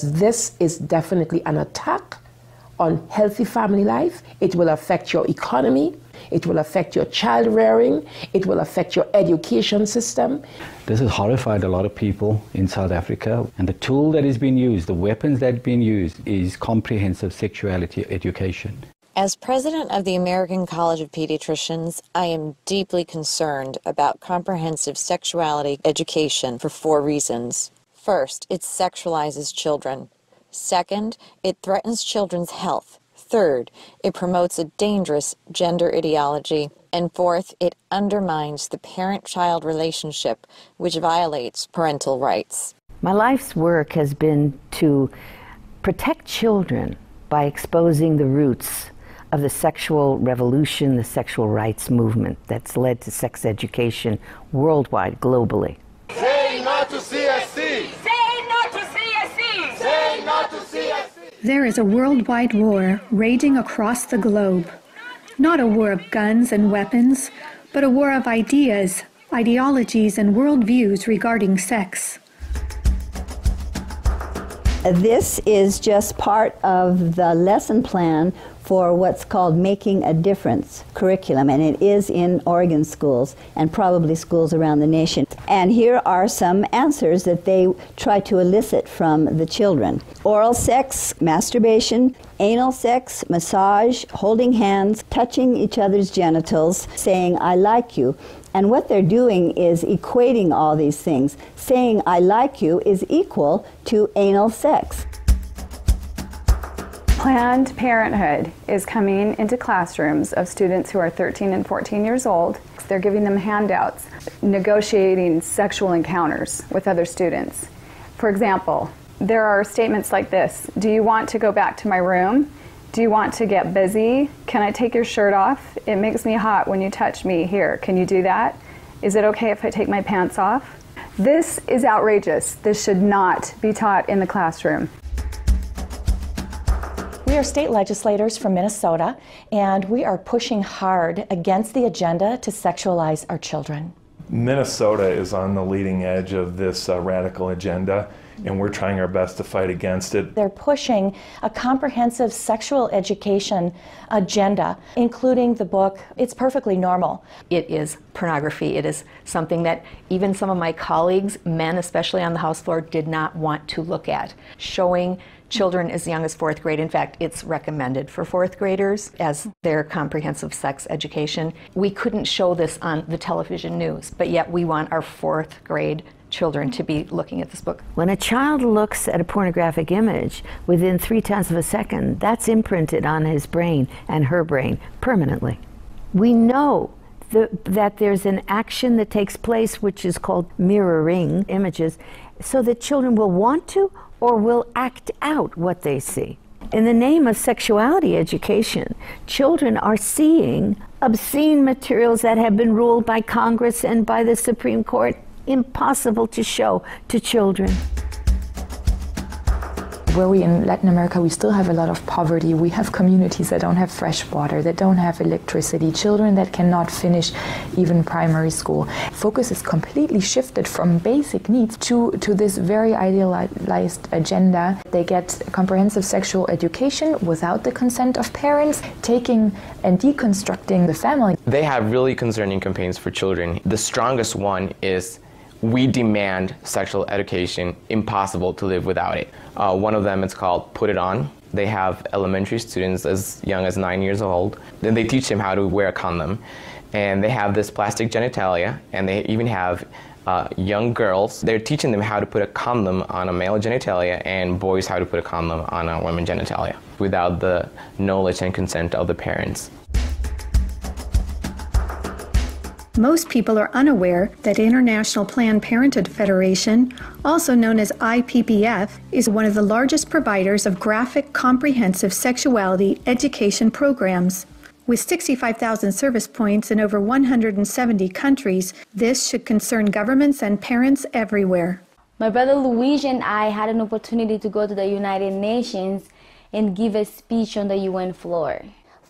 This is definitely an attack on healthy family life. It will affect your economy. It will affect your child rearing. It will affect your education system. This has horrified a lot of people in South Africa. And the tool that is being used, the weapons that are being used, is comprehensive sexuality education. As president of the American College of Pediatricians, I am deeply concerned about comprehensive sexuality education for four reasons. First, it sexualizes children. Second, it threatens children's health. Third, it promotes a dangerous gender ideology. And fourth, it undermines the parent child relationship, which violates parental rights. My life's work has been to protect children by exposing the roots of the sexual revolution, the sexual rights movement that's led to sex education worldwide, globally. There is a worldwide war raging across the globe. Not a war of guns and weapons, but a war of ideas, ideologies, and worldviews regarding sex. This is just part of the lesson plan for what's called Making a Difference curriculum, and it is in Oregon schools and probably schools around the nation. And here are some answers that they try to elicit from the children oral sex, masturbation, anal sex, massage, holding hands, touching each other's genitals, saying, I like you. And what they're doing is equating all these things. Saying, I like you is equal to anal sex. Planned Parenthood is coming into classrooms of students who are 13 and 14 years old. They're giving them handouts, negotiating sexual encounters with other students. For example, there are statements like this Do you want to go back to my room? Do you want to get busy? Can I take your shirt off? It makes me hot when you touch me. Here, can you do that? Is it okay if I take my pants off? This is outrageous. This should not be taught in the classroom. We are state legislators from Minnesota, and we are pushing hard against the agenda to sexualize our children. Minnesota is on the leading edge of this uh, radical agenda, and we're trying our best to fight against it. They're pushing a comprehensive sexual education agenda, including the book It's Perfectly Normal. It is pornography. It is something that even some of my colleagues, men especially on the House floor, did not want to look at. Showing children as young as fourth grade. In fact, it's recommended for fourth graders as their comprehensive sex education. We couldn't show this on the television news, but yet we want our fourth grade children to be looking at this book. When a child looks at a pornographic image within three tenths of a second, that's imprinted on his brain and her brain permanently. We know the, that there's an action that takes place which is called mirroring images so that children will want to or will act out what they see. In the name of sexuality education, children are seeing obscene materials that have been ruled by Congress and by the Supreme Court impossible to show to children where we in Latin America, we still have a lot of poverty. We have communities that don't have fresh water, that don't have electricity, children that cannot finish even primary school. Focus is completely shifted from basic needs to, to this very idealized agenda. They get comprehensive sexual education without the consent of parents, taking and deconstructing the family. They have really concerning campaigns for children. The strongest one is we demand sexual education, impossible to live without it. Uh, one of them is called Put It On. They have elementary students as young as nine years old. Then they teach them how to wear a condom. And they have this plastic genitalia, and they even have uh, young girls. They're teaching them how to put a condom on a male genitalia and boys how to put a condom on a woman genitalia without the knowledge and consent of the parents. Most people are unaware that International Planned Parenthood Federation, also known as IPPF, is one of the largest providers of graphic comprehensive sexuality education programs. With 65,000 service points in over 170 countries, this should concern governments and parents everywhere. My brother Luigi and I had an opportunity to go to the United Nations and give a speech on the UN floor.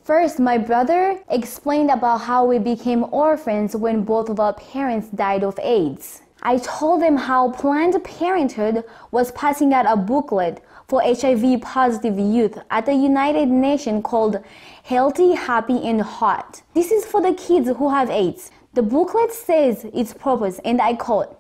First, my brother explained about how we became orphans when both of our parents died of AIDS. I told him how Planned Parenthood was passing out a booklet for HIV positive youth at the United Nations called Healthy, Happy, and Hot. This is for the kids who have AIDS. The booklet says its purpose, and I quote,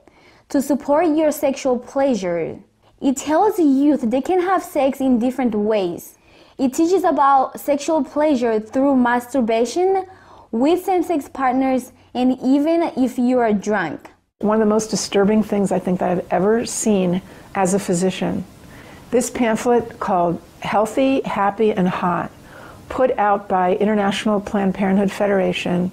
to support your sexual pleasure. It tells youth they can have sex in different ways. It teaches about sexual pleasure through masturbation, with same sex partners, and even if you are drunk. One of the most disturbing things I think that I've ever seen as a physician this pamphlet called Healthy, Happy, and Hot, put out by International Planned Parenthood Federation,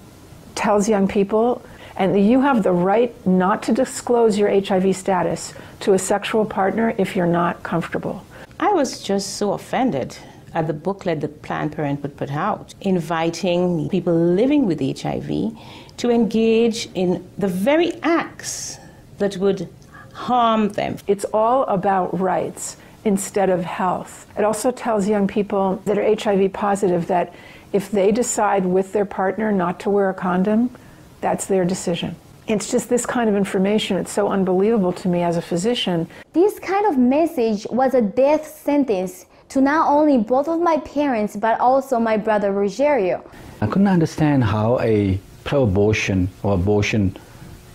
tells young people and you have the right not to disclose your HIV status to a sexual partner if you're not comfortable. I was just so offended at the booklet that Planned Parenthood put out, inviting people living with HIV to engage in the very acts that would harm them. It's all about rights instead of health. It also tells young people that are HIV positive that if they decide with their partner not to wear a condom, that's their decision. It's just this kind of information. It's so unbelievable to me as a physician. This kind of message was a death sentence to not only both of my parents, but also my brother Rogerio. I couldn't understand how a pro abortion or abortion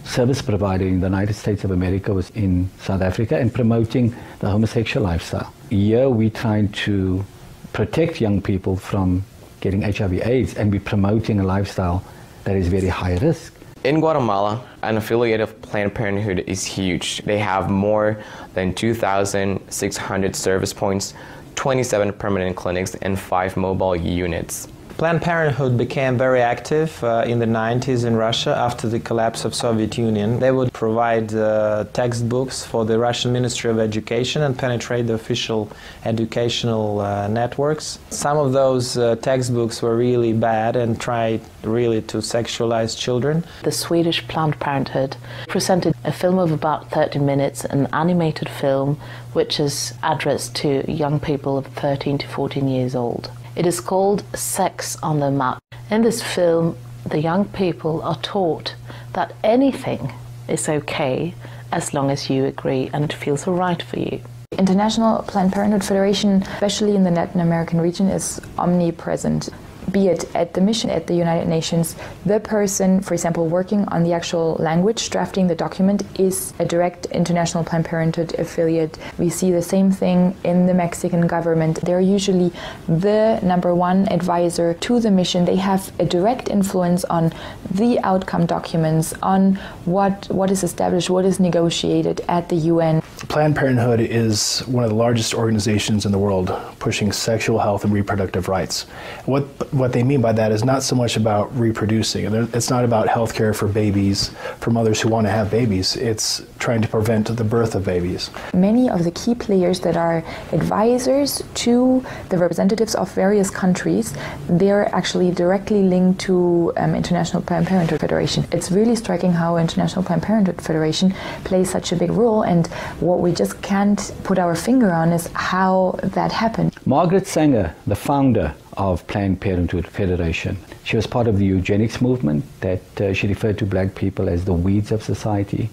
service provider in the United States of America was in South Africa and promoting the homosexual lifestyle. Here we're trying to protect young people from getting HIV AIDS and we're promoting a lifestyle that is very high risk. In Guatemala, an affiliate of Planned Parenthood is huge. They have more than 2,600 service points, 27 permanent clinics, and 5 mobile units. Planned Parenthood became very active uh, in the 90s in Russia after the collapse of Soviet Union. They would provide uh, textbooks for the Russian Ministry of Education and penetrate the official educational uh, networks. Some of those uh, textbooks were really bad and tried really to sexualize children. The Swedish Planned Parenthood presented a film of about 30 minutes, an animated film which is addressed to young people of 13 to 14 years old. It is called Sex on the Map. In this film, the young people are taught that anything is okay as long as you agree and it feels right for you. International Planned Parenthood Federation, especially in the Latin American region, is omnipresent be it at the mission at the United Nations, the person, for example, working on the actual language, drafting the document, is a direct International Planned Parenthood affiliate. We see the same thing in the Mexican government. They're usually the number one advisor to the mission. They have a direct influence on the outcome documents, on what, what is established, what is negotiated at the UN. Planned Parenthood is one of the largest organizations in the world pushing sexual health and reproductive rights. What what they mean by that is not so much about reproducing. It's not about health care for babies, for mothers who want to have babies. It's trying to prevent the birth of babies. Many of the key players that are advisors to the representatives of various countries, they're actually directly linked to um, International Planned Parenthood Federation. It's really striking how International Planned Parenthood Federation plays such a big role, and what we just can't put our finger on is how that happened. Margaret Sanger, the founder of Planned Parenthood Federation. She was part of the eugenics movement that uh, she referred to black people as the weeds of society.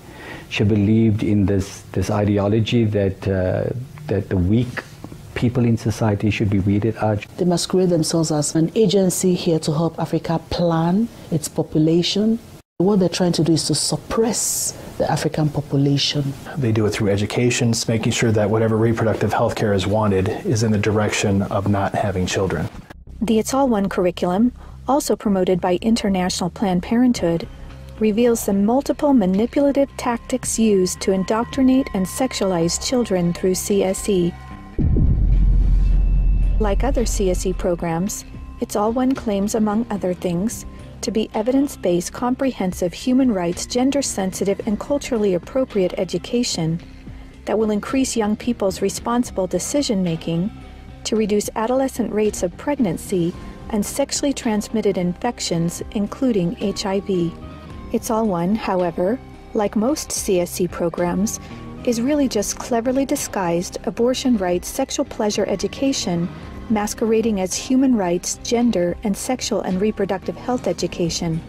She believed in this, this ideology that, uh, that the weak people in society should be weeded out. They masquerade themselves as an agency here to help Africa plan its population. What they're trying to do is to suppress the African population. They do it through education, making sure that whatever reproductive health care is wanted is in the direction of not having children. The It's All One curriculum, also promoted by International Planned Parenthood, reveals the multiple manipulative tactics used to indoctrinate and sexualize children through CSE. Like other CSE programs, It's All One claims, among other things, to be evidence based, comprehensive, human rights, gender sensitive, and culturally appropriate education that will increase young people's responsible decision making to reduce adolescent rates of pregnancy, and sexually transmitted infections, including HIV. It's All One, however, like most CSE programs, is really just cleverly disguised abortion rights sexual pleasure education masquerading as human rights, gender, and sexual and reproductive health education.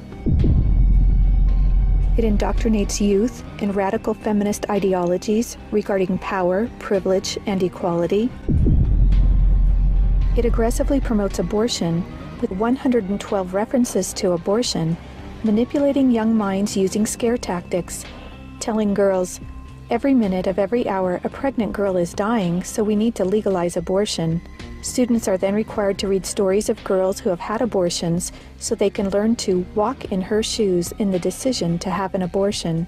It indoctrinates youth in radical feminist ideologies regarding power, privilege, and equality. It aggressively promotes abortion with 112 references to abortion, manipulating young minds using scare tactics, telling girls, every minute of every hour a pregnant girl is dying, so we need to legalize abortion. Students are then required to read stories of girls who have had abortions so they can learn to walk in her shoes in the decision to have an abortion.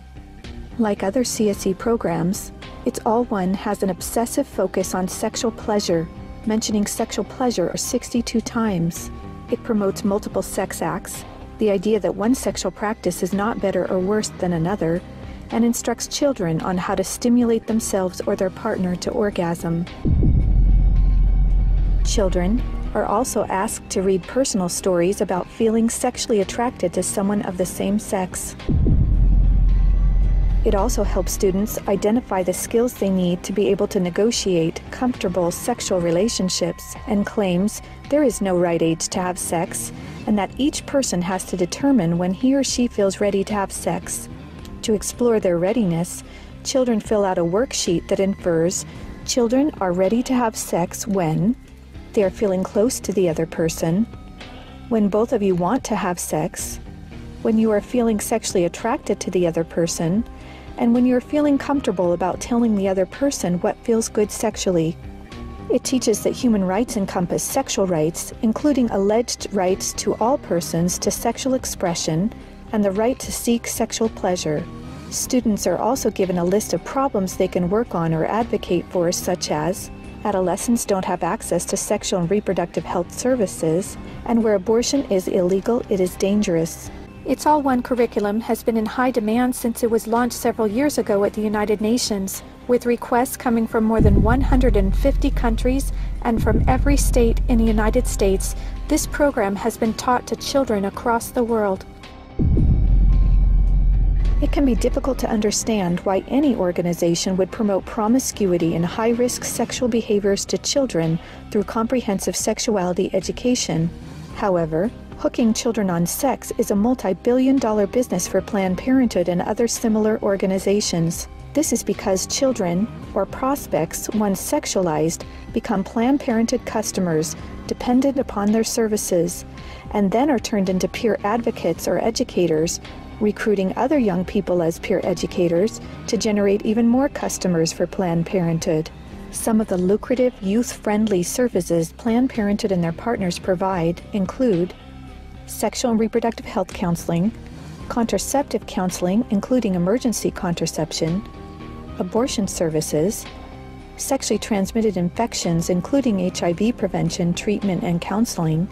Like other CSE programs, It's All One has an obsessive focus on sexual pleasure, mentioning sexual pleasure 62 times. It promotes multiple sex acts, the idea that one sexual practice is not better or worse than another, and instructs children on how to stimulate themselves or their partner to orgasm. Children are also asked to read personal stories about feeling sexually attracted to someone of the same sex. It also helps students identify the skills they need to be able to negotiate comfortable sexual relationships and claims there is no right age to have sex and that each person has to determine when he or she feels ready to have sex. To explore their readiness, children fill out a worksheet that infers children are ready to have sex when they are feeling close to the other person, when both of you want to have sex, when you are feeling sexually attracted to the other person, and when you're feeling comfortable about telling the other person what feels good sexually. It teaches that human rights encompass sexual rights, including alleged rights to all persons to sexual expression and the right to seek sexual pleasure. Students are also given a list of problems they can work on or advocate for, such as adolescents don't have access to sexual and reproductive health services, and where abortion is illegal, it is dangerous. It's All One curriculum has been in high demand since it was launched several years ago at the United Nations, with requests coming from more than 150 countries and from every state in the United States. This program has been taught to children across the world. It can be difficult to understand why any organization would promote promiscuity and high risk sexual behaviors to children through comprehensive sexuality education. However, hooking children on sex is a multi billion dollar business for Planned Parenthood and other similar organizations. This is because children, or prospects, once sexualized, become Planned Parenthood customers dependent upon their services, and then are turned into peer advocates or educators recruiting other young people as peer educators to generate even more customers for Planned Parenthood. Some of the lucrative, youth friendly services Planned Parenthood and their partners provide include sexual and reproductive health counseling, contraceptive counseling, including emergency contraception, abortion services, sexually transmitted infections, including HIV prevention, treatment, and counseling,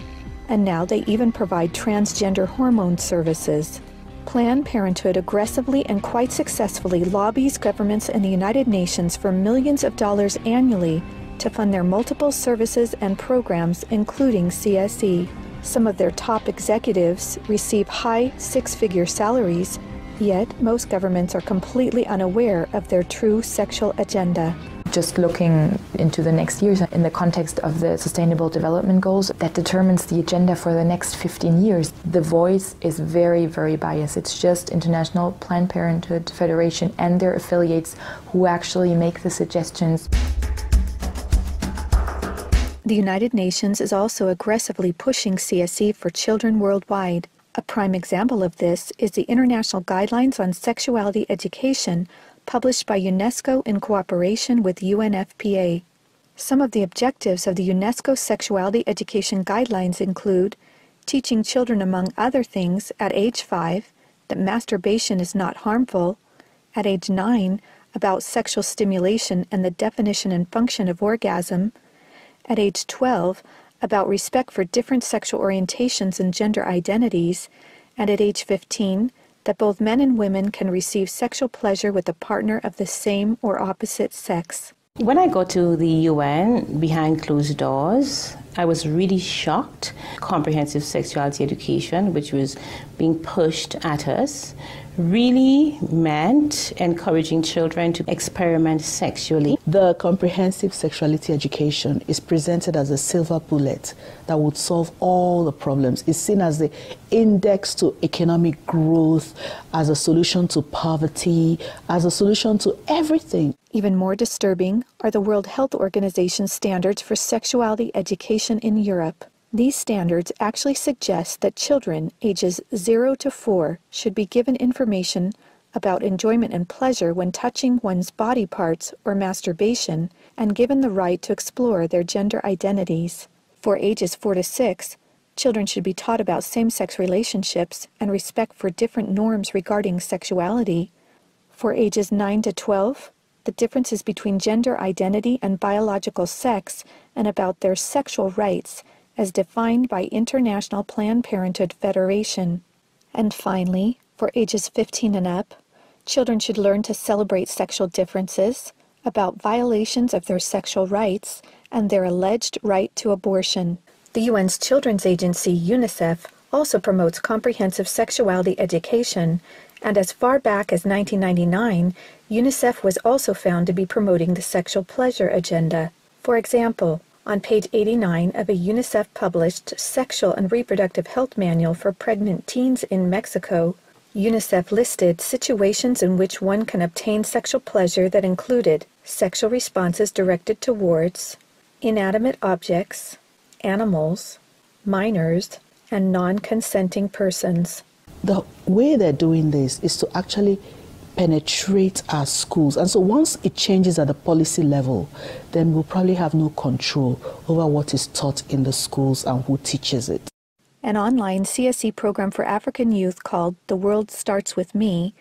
and now they even provide transgender hormone services. Planned Parenthood aggressively and quite successfully lobbies governments and the United Nations for millions of dollars annually to fund their multiple services and programs, including CSE. Some of their top executives receive high six figure salaries, yet, most governments are completely unaware of their true sexual agenda just looking into the next years in the context of the Sustainable Development Goals that determines the agenda for the next 15 years. The voice is very, very biased. It's just International Planned Parenthood Federation and their affiliates who actually make the suggestions. The United Nations is also aggressively pushing CSE for children worldwide. A prime example of this is the International Guidelines on Sexuality Education, published by UNESCO in cooperation with UNFPA. Some of the objectives of the UNESCO Sexuality Education Guidelines include teaching children, among other things, at age 5 that masturbation is not harmful, at age 9 about sexual stimulation and the definition and function of orgasm, at age 12 about respect for different sexual orientations and gender identities, and at age 15 that both men and women can receive sexual pleasure with a partner of the same or opposite sex. When I go to the UN behind closed doors, I was really shocked. Comprehensive sexuality education, which was being pushed at us, really meant encouraging children to experiment sexually. The comprehensive sexuality education is presented as a silver bullet that would solve all the problems. It's seen as the index to economic growth, as a solution to poverty, as a solution to everything. Even more disturbing are the World Health Organization standards for sexuality education in Europe. These standards actually suggest that children ages 0 to 4 should be given information about enjoyment and pleasure when touching one's body parts or masturbation and given the right to explore their gender identities. For ages 4 to 6, children should be taught about same sex relationships and respect for different norms regarding sexuality. For ages 9 to 12, the differences between gender identity and biological sex and about their sexual rights as defined by International Planned Parenthood Federation. And finally, for ages 15 and up, children should learn to celebrate sexual differences, about violations of their sexual rights, and their alleged right to abortion. The UN's Children's Agency, UNICEF, also promotes comprehensive sexuality education, and as far back as 1999, UNICEF was also found to be promoting the sexual pleasure agenda. For example, on page 89 of a UNICEF published Sexual and Reproductive Health Manual for Pregnant Teens in Mexico, UNICEF listed situations in which one can obtain sexual pleasure that included sexual responses directed towards inanimate objects, animals, minors, and non consenting persons. The way they're doing this is to actually penetrate our schools. And so once it changes at the policy level, then we'll probably have no control over what is taught in the schools and who teaches it. An online CSE program for African youth called The World Starts With Me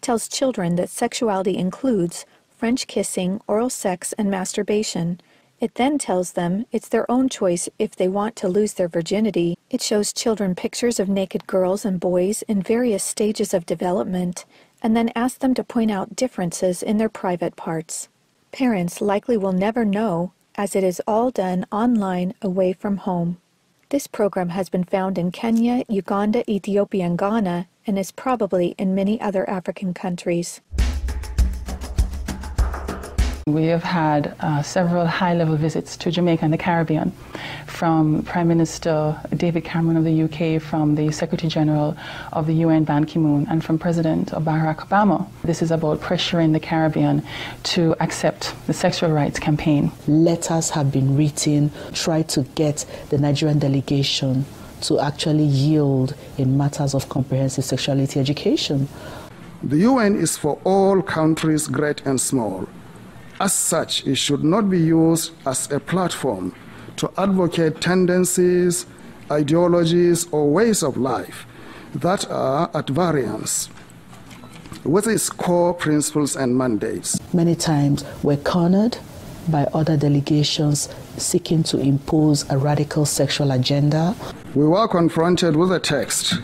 tells children that sexuality includes French kissing, oral sex, and masturbation. It then tells them it's their own choice if they want to lose their virginity. It shows children pictures of naked girls and boys in various stages of development and then ask them to point out differences in their private parts. Parents likely will never know, as it is all done online away from home. This program has been found in Kenya, Uganda, Ethiopia, and Ghana, and is probably in many other African countries. We have had uh, several high level visits to Jamaica and the Caribbean from Prime Minister David Cameron of the UK, from the Secretary General of the UN Ban Ki moon, and from President Barack Obama. This is about pressuring the Caribbean to accept the sexual rights campaign. Letters have been written, try to get the Nigerian delegation to actually yield in matters of comprehensive sexuality education. The UN is for all countries, great and small. As such, it should not be used as a platform to advocate tendencies, ideologies, or ways of life that are at variance with its core principles and mandates. Many times we're cornered by other delegations seeking to impose a radical sexual agenda. We were confronted with a text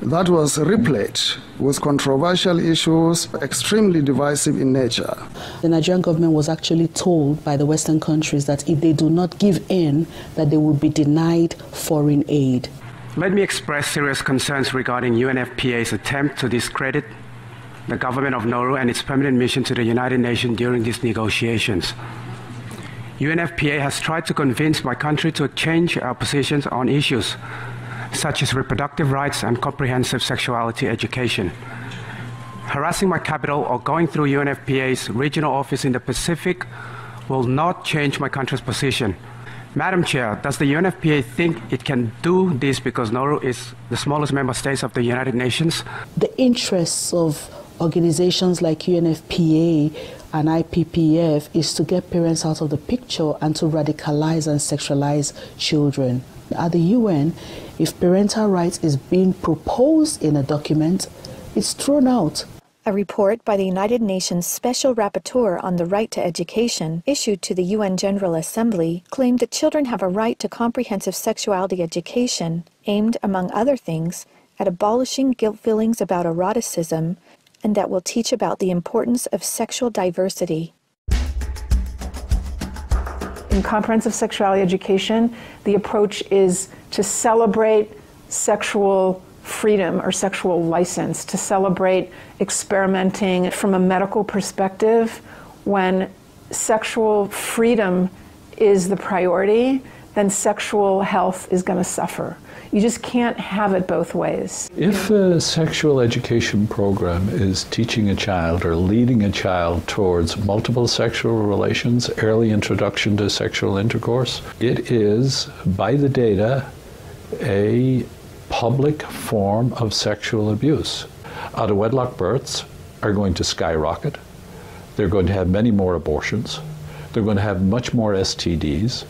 that was replete with controversial issues, extremely divisive in nature. The Nigerian government was actually told by the Western countries that if they do not give in, that they will be denied foreign aid. Let me express serious concerns regarding UNFPA's attempt to discredit the government of Nauru and its permanent mission to the United Nations during these negotiations. UNFPA has tried to convince my country to change our positions on issues such as reproductive rights and comprehensive sexuality education. Harassing my capital or going through UNFPA's regional office in the Pacific will not change my country's position. Madam Chair, does the UNFPA think it can do this because Nauru is the smallest member state of the United Nations? The interests of organizations like UNFPA and IPPF is to get parents out of the picture and to radicalize and sexualize children. At the UN, if parental rights is being proposed in a document, it's thrown out. A report by the United Nations Special Rapporteur on the Right to Education, issued to the UN General Assembly, claimed that children have a right to comprehensive sexuality education, aimed, among other things, at abolishing guilt feelings about eroticism, and that will teach about the importance of sexual diversity. In comprehensive sexuality education, the approach is to celebrate sexual freedom or sexual license, to celebrate experimenting from a medical perspective when sexual freedom is the priority, then sexual health is going to suffer. You just can't have it both ways. If a sexual education program is teaching a child or leading a child towards multiple sexual relations, early introduction to sexual intercourse, it is, by the data, a public form of sexual abuse. Out of wedlock births are going to skyrocket. They're going to have many more abortions. They're going to have much more STDs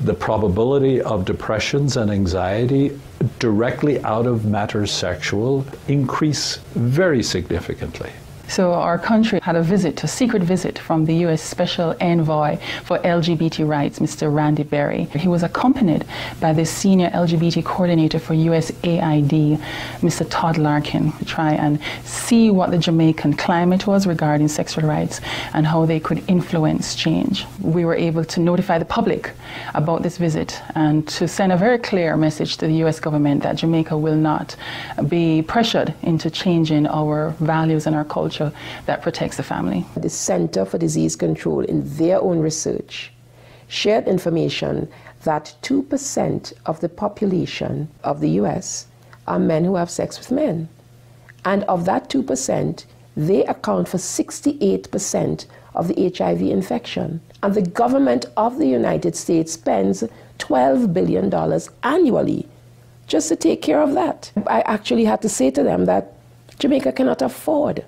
the probability of depressions and anxiety directly out of matters sexual increase very significantly. So our country had a visit, a secret visit from the U.S. Special Envoy for LGBT rights, Mr. Randy Berry. He was accompanied by the senior LGBT coordinator for USAID, Mr. Todd Larson, to try and see what the Jamaican climate was regarding sexual rights and how they could influence change. We were able to notify the public about this visit and to send a very clear message to the U.S. government that Jamaica will not be pressured into changing our values and our culture culture that protects the family. The Center for Disease Control, in their own research, shared information that 2% of the population of the US are men who have sex with men. And of that 2%, they account for 68% of the HIV infection. And the government of the United States spends $12 billion annually just to take care of that. I actually had to say to them that Jamaica cannot afford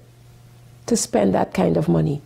to spend that kind of money.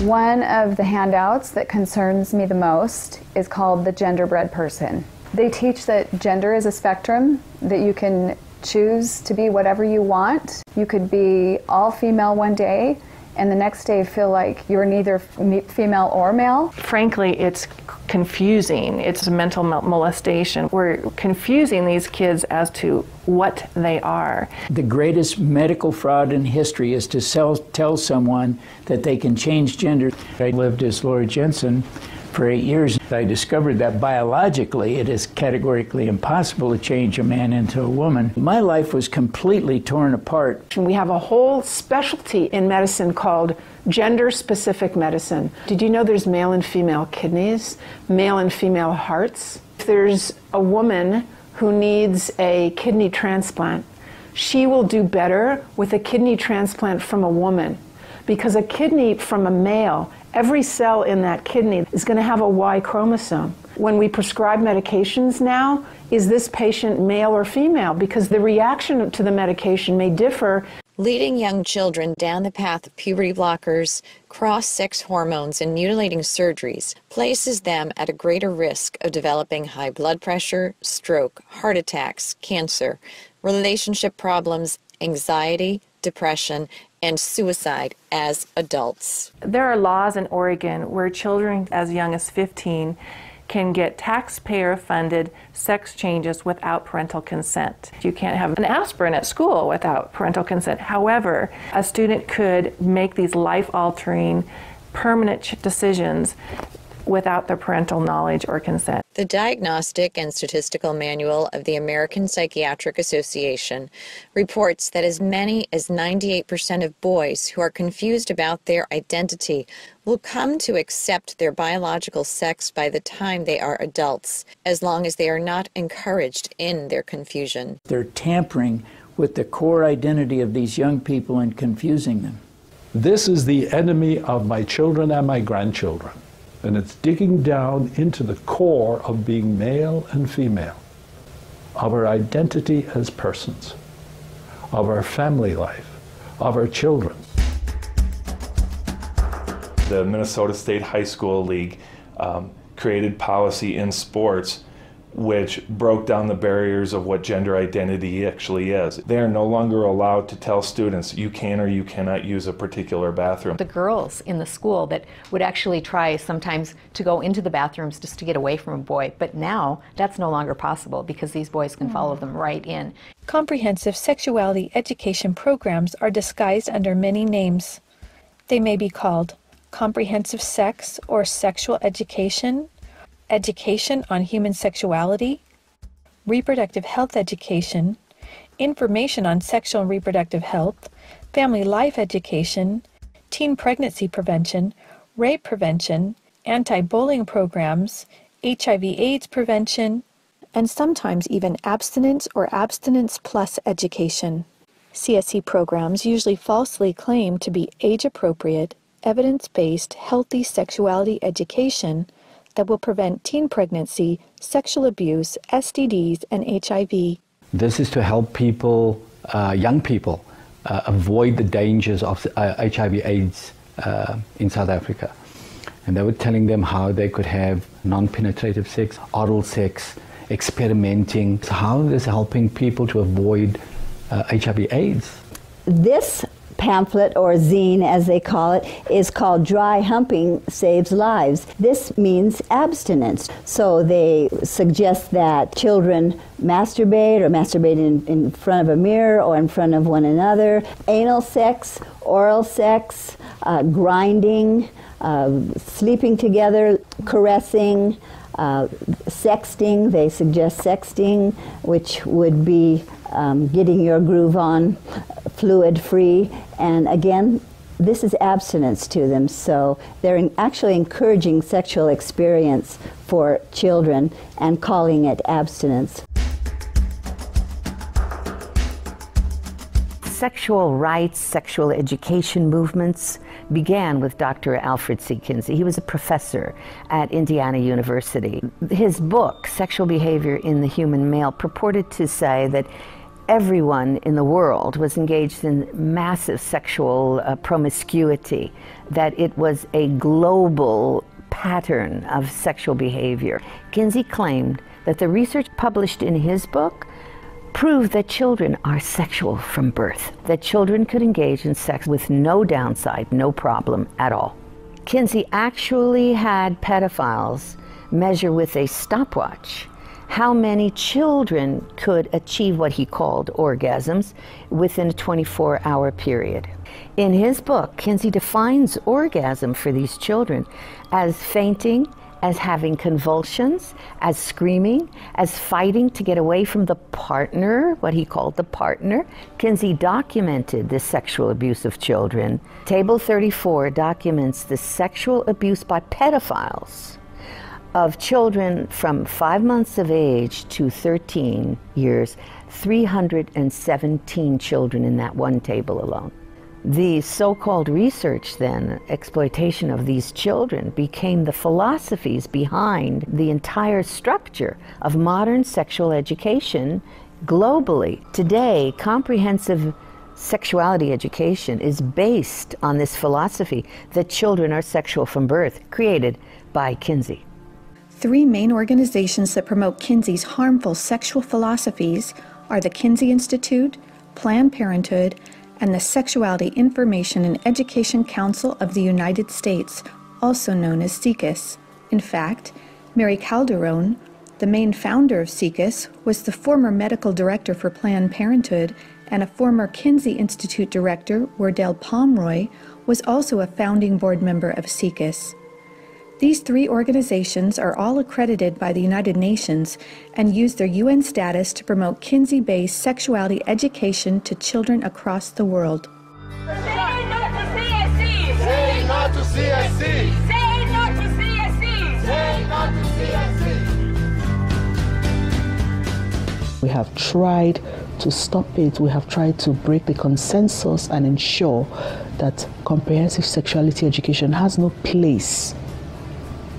One of the handouts that concerns me the most is called the genderbread person. They teach that gender is a spectrum, that you can choose to be whatever you want. You could be all female one day and the next day feel like you're neither female or male. Frankly, it's confusing. It's mental molestation. We're confusing these kids as to what they are. The greatest medical fraud in history is to sell, tell someone that they can change gender. I lived as Laura Jensen for eight years. I discovered that biologically it is categorically impossible to change a man into a woman. My life was completely torn apart. We have a whole specialty in medicine called gender specific medicine. Did you know there's male and female kidneys, male and female hearts? If there's a woman who needs a kidney transplant, she will do better with a kidney transplant from a woman because a kidney from a male every cell in that kidney is going to have a Y chromosome. When we prescribe medications now, is this patient male or female? Because the reaction to the medication may differ. Leading young children down the path of puberty blockers, cross sex hormones, and mutilating surgeries places them at a greater risk of developing high blood pressure, stroke, heart attacks, cancer, relationship problems, anxiety, depression, and suicide as adults. There are laws in Oregon where children as young as 15 can get taxpayer funded sex changes without parental consent. You can't have an aspirin at school without parental consent. However, a student could make these life altering permanent decisions without their parental knowledge or consent. The Diagnostic and Statistical Manual of the American Psychiatric Association reports that as many as 98% of boys who are confused about their identity will come to accept their biological sex by the time they are adults, as long as they are not encouraged in their confusion. They're tampering with the core identity of these young people and confusing them. This is the enemy of my children and my grandchildren and it's digging down into the core of being male and female, of our identity as persons, of our family life, of our children. The Minnesota State High School League um, created policy in sports which broke down the barriers of what gender identity actually is. They are no longer allowed to tell students you can or you cannot use a particular bathroom. The girls in the school that would actually try sometimes to go into the bathrooms just to get away from a boy, but now that's no longer possible because these boys can follow them right in. Comprehensive sexuality education programs are disguised under many names. They may be called comprehensive sex or sexual education, education on human sexuality, reproductive health education, information on sexual and reproductive health, family life education, teen pregnancy prevention, rape prevention, anti bullying programs, HIV AIDS prevention, and sometimes even abstinence or abstinence plus education. CSE programs usually falsely claim to be age appropriate, evidence based, healthy sexuality education that will prevent teen pregnancy, sexual abuse, STDs, and HIV. This is to help people, uh, young people, uh, avoid the dangers of uh, HIV/AIDS uh, in South Africa. And they were telling them how they could have non-penetrative sex, oral sex, experimenting. So how is helping people to avoid HIV/AIDS? This pamphlet or zine as they call it is called dry humping saves lives. This means abstinence. So they suggest that children masturbate or masturbate in, in front of a mirror or in front of one another. Anal sex oral sex uh, grinding uh, sleeping together caressing uh, sexting. They suggest sexting which would be um, getting your groove on, fluid free, and again, this is abstinence to them, so they're actually encouraging sexual experience for children and calling it abstinence. Sexual rights, sexual education movements began with Dr. Alfred C. Kinsey. He was a professor at Indiana University. His book, Sexual Behavior in the Human Male, purported to say that everyone in the world was engaged in massive sexual uh, promiscuity, that it was a global pattern of sexual behavior. Kinsey claimed that the research published in his book proved that children are sexual from birth, that children could engage in sex with no downside, no problem at all. Kinsey actually had pedophiles measure with a stopwatch how many children could achieve what he called orgasms within a 24 hour period. In his book, Kinsey defines orgasm for these children as fainting, as having convulsions, as screaming, as fighting to get away from the partner, what he called the partner. Kinsey documented the sexual abuse of children. Table 34 documents the sexual abuse by pedophiles of children from five months of age to 13 years, 317 children in that one table alone. The so called research, then, exploitation of these children, became the philosophies behind the entire structure of modern sexual education globally. Today, comprehensive sexuality education is based on this philosophy that children are sexual from birth, created by Kinsey. Three main organizations that promote Kinsey's harmful sexual philosophies are the Kinsey Institute, Planned Parenthood, and the Sexuality Information and Education Council of the United States, also known as SIECUS. In fact, Mary Calderone, the main founder of SIECUS, was the former medical director for Planned Parenthood, and a former Kinsey Institute director, Wardell Pomeroy, was also a founding board member of SIECUS. These three organizations are all accredited by the United Nations and use their UN status to promote Kinsey based sexuality education to children across the world. Say no to CSE! Say no to CSE! Say no to CSE! Say no to CSE! We have tried to stop it, we have tried to break the consensus and ensure that comprehensive sexuality education has no place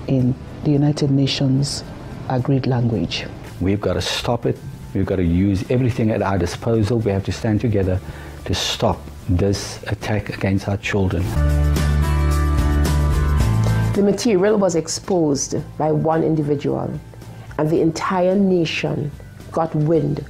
in the United Nations agreed language. We've got to stop it. We've got to use everything at our disposal. We have to stand together to stop this attack against our children. The material was exposed by one individual, and the entire nation got wind,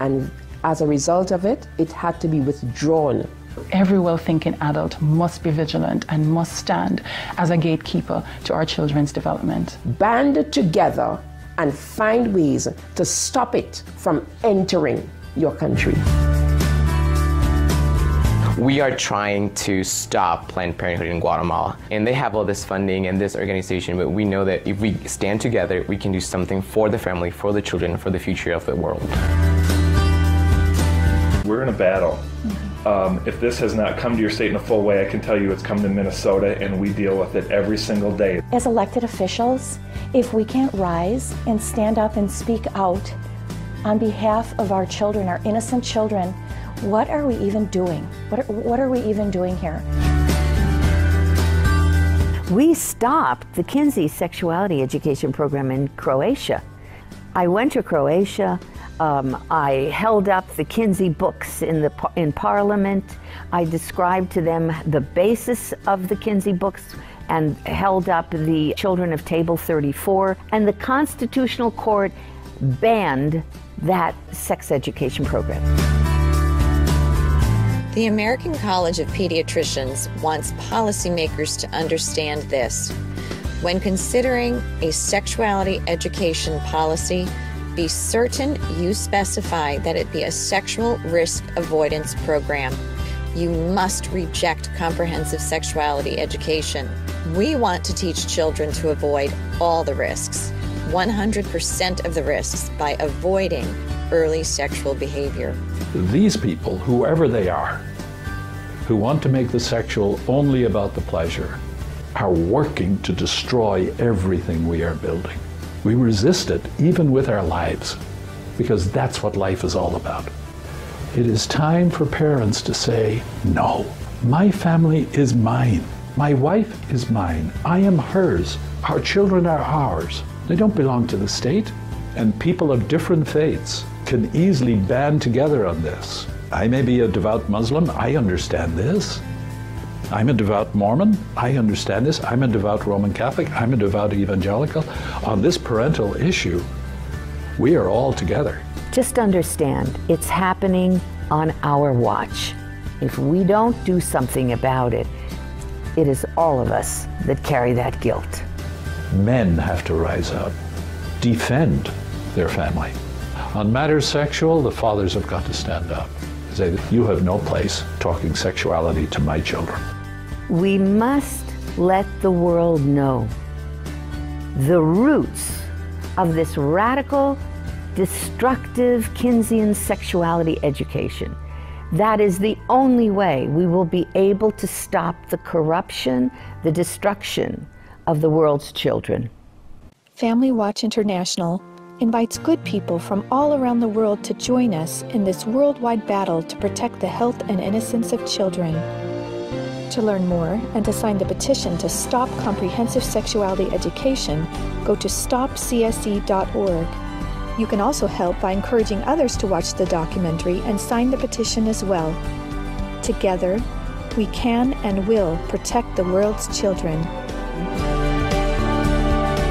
and as a result of it, it had to be withdrawn Every well thinking adult must be vigilant and must stand as a gatekeeper to our children's development. Band together and find ways to stop it from entering your country. We are trying to stop Planned Parenthood in Guatemala. And they have all this funding and this organization, but we know that if we stand together, we can do something for the family, for the children, for the future of the world. We're in a battle. Um, if this has not come to your state in a full way, I can tell you it's come to Minnesota, and we deal with it every single day. As elected officials, if we can't rise and stand up and speak out on behalf of our children, our innocent children, what are we even doing? What are, what are we even doing here? We stopped the Kinsey sexuality education program in Croatia. I went to Croatia. Um, I held up the Kinsey books in, the, in Parliament. I described to them the basis of the Kinsey books and held up the Children of Table 34. And the Constitutional Court banned that sex education program. The American College of Pediatricians wants policymakers to understand this. When considering a sexuality education policy, be certain you specify that it be a sexual risk avoidance program. You must reject comprehensive sexuality education. We want to teach children to avoid all the risks, 100% of the risks, by avoiding early sexual behavior. These people, whoever they are, who want to make the sexual only about the pleasure, are working to destroy everything we are building. We resist it even with our lives because that's what life is all about. It is time for parents to say, no, my family is mine. My wife is mine. I am hers. Our children are ours. They don't belong to the state. And people of different faiths can easily band together on this. I may be a devout Muslim. I understand this. I'm a devout Mormon. I understand this. I'm a devout Roman Catholic. I'm a devout evangelical. On this parental issue, we are all together. Just understand, it's happening on our watch. If we don't do something about it, it is all of us that carry that guilt. Men have to rise up, defend their family. On matters sexual, the fathers have got to stand up. Say, you have no place talking sexuality to my children. We must let the world know the roots of this radical, destructive Kinseyan sexuality education. That is the only way we will be able to stop the corruption, the destruction of the world's children. Family Watch International invites good people from all around the world to join us in this worldwide battle to protect the health and innocence of children. To learn more and to sign the petition to stop comprehensive sexuality education, go to stopcse.org. You can also help by encouraging others to watch the documentary and sign the petition as well. Together, we can and will protect the world's children.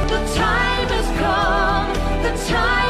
The time has come, the time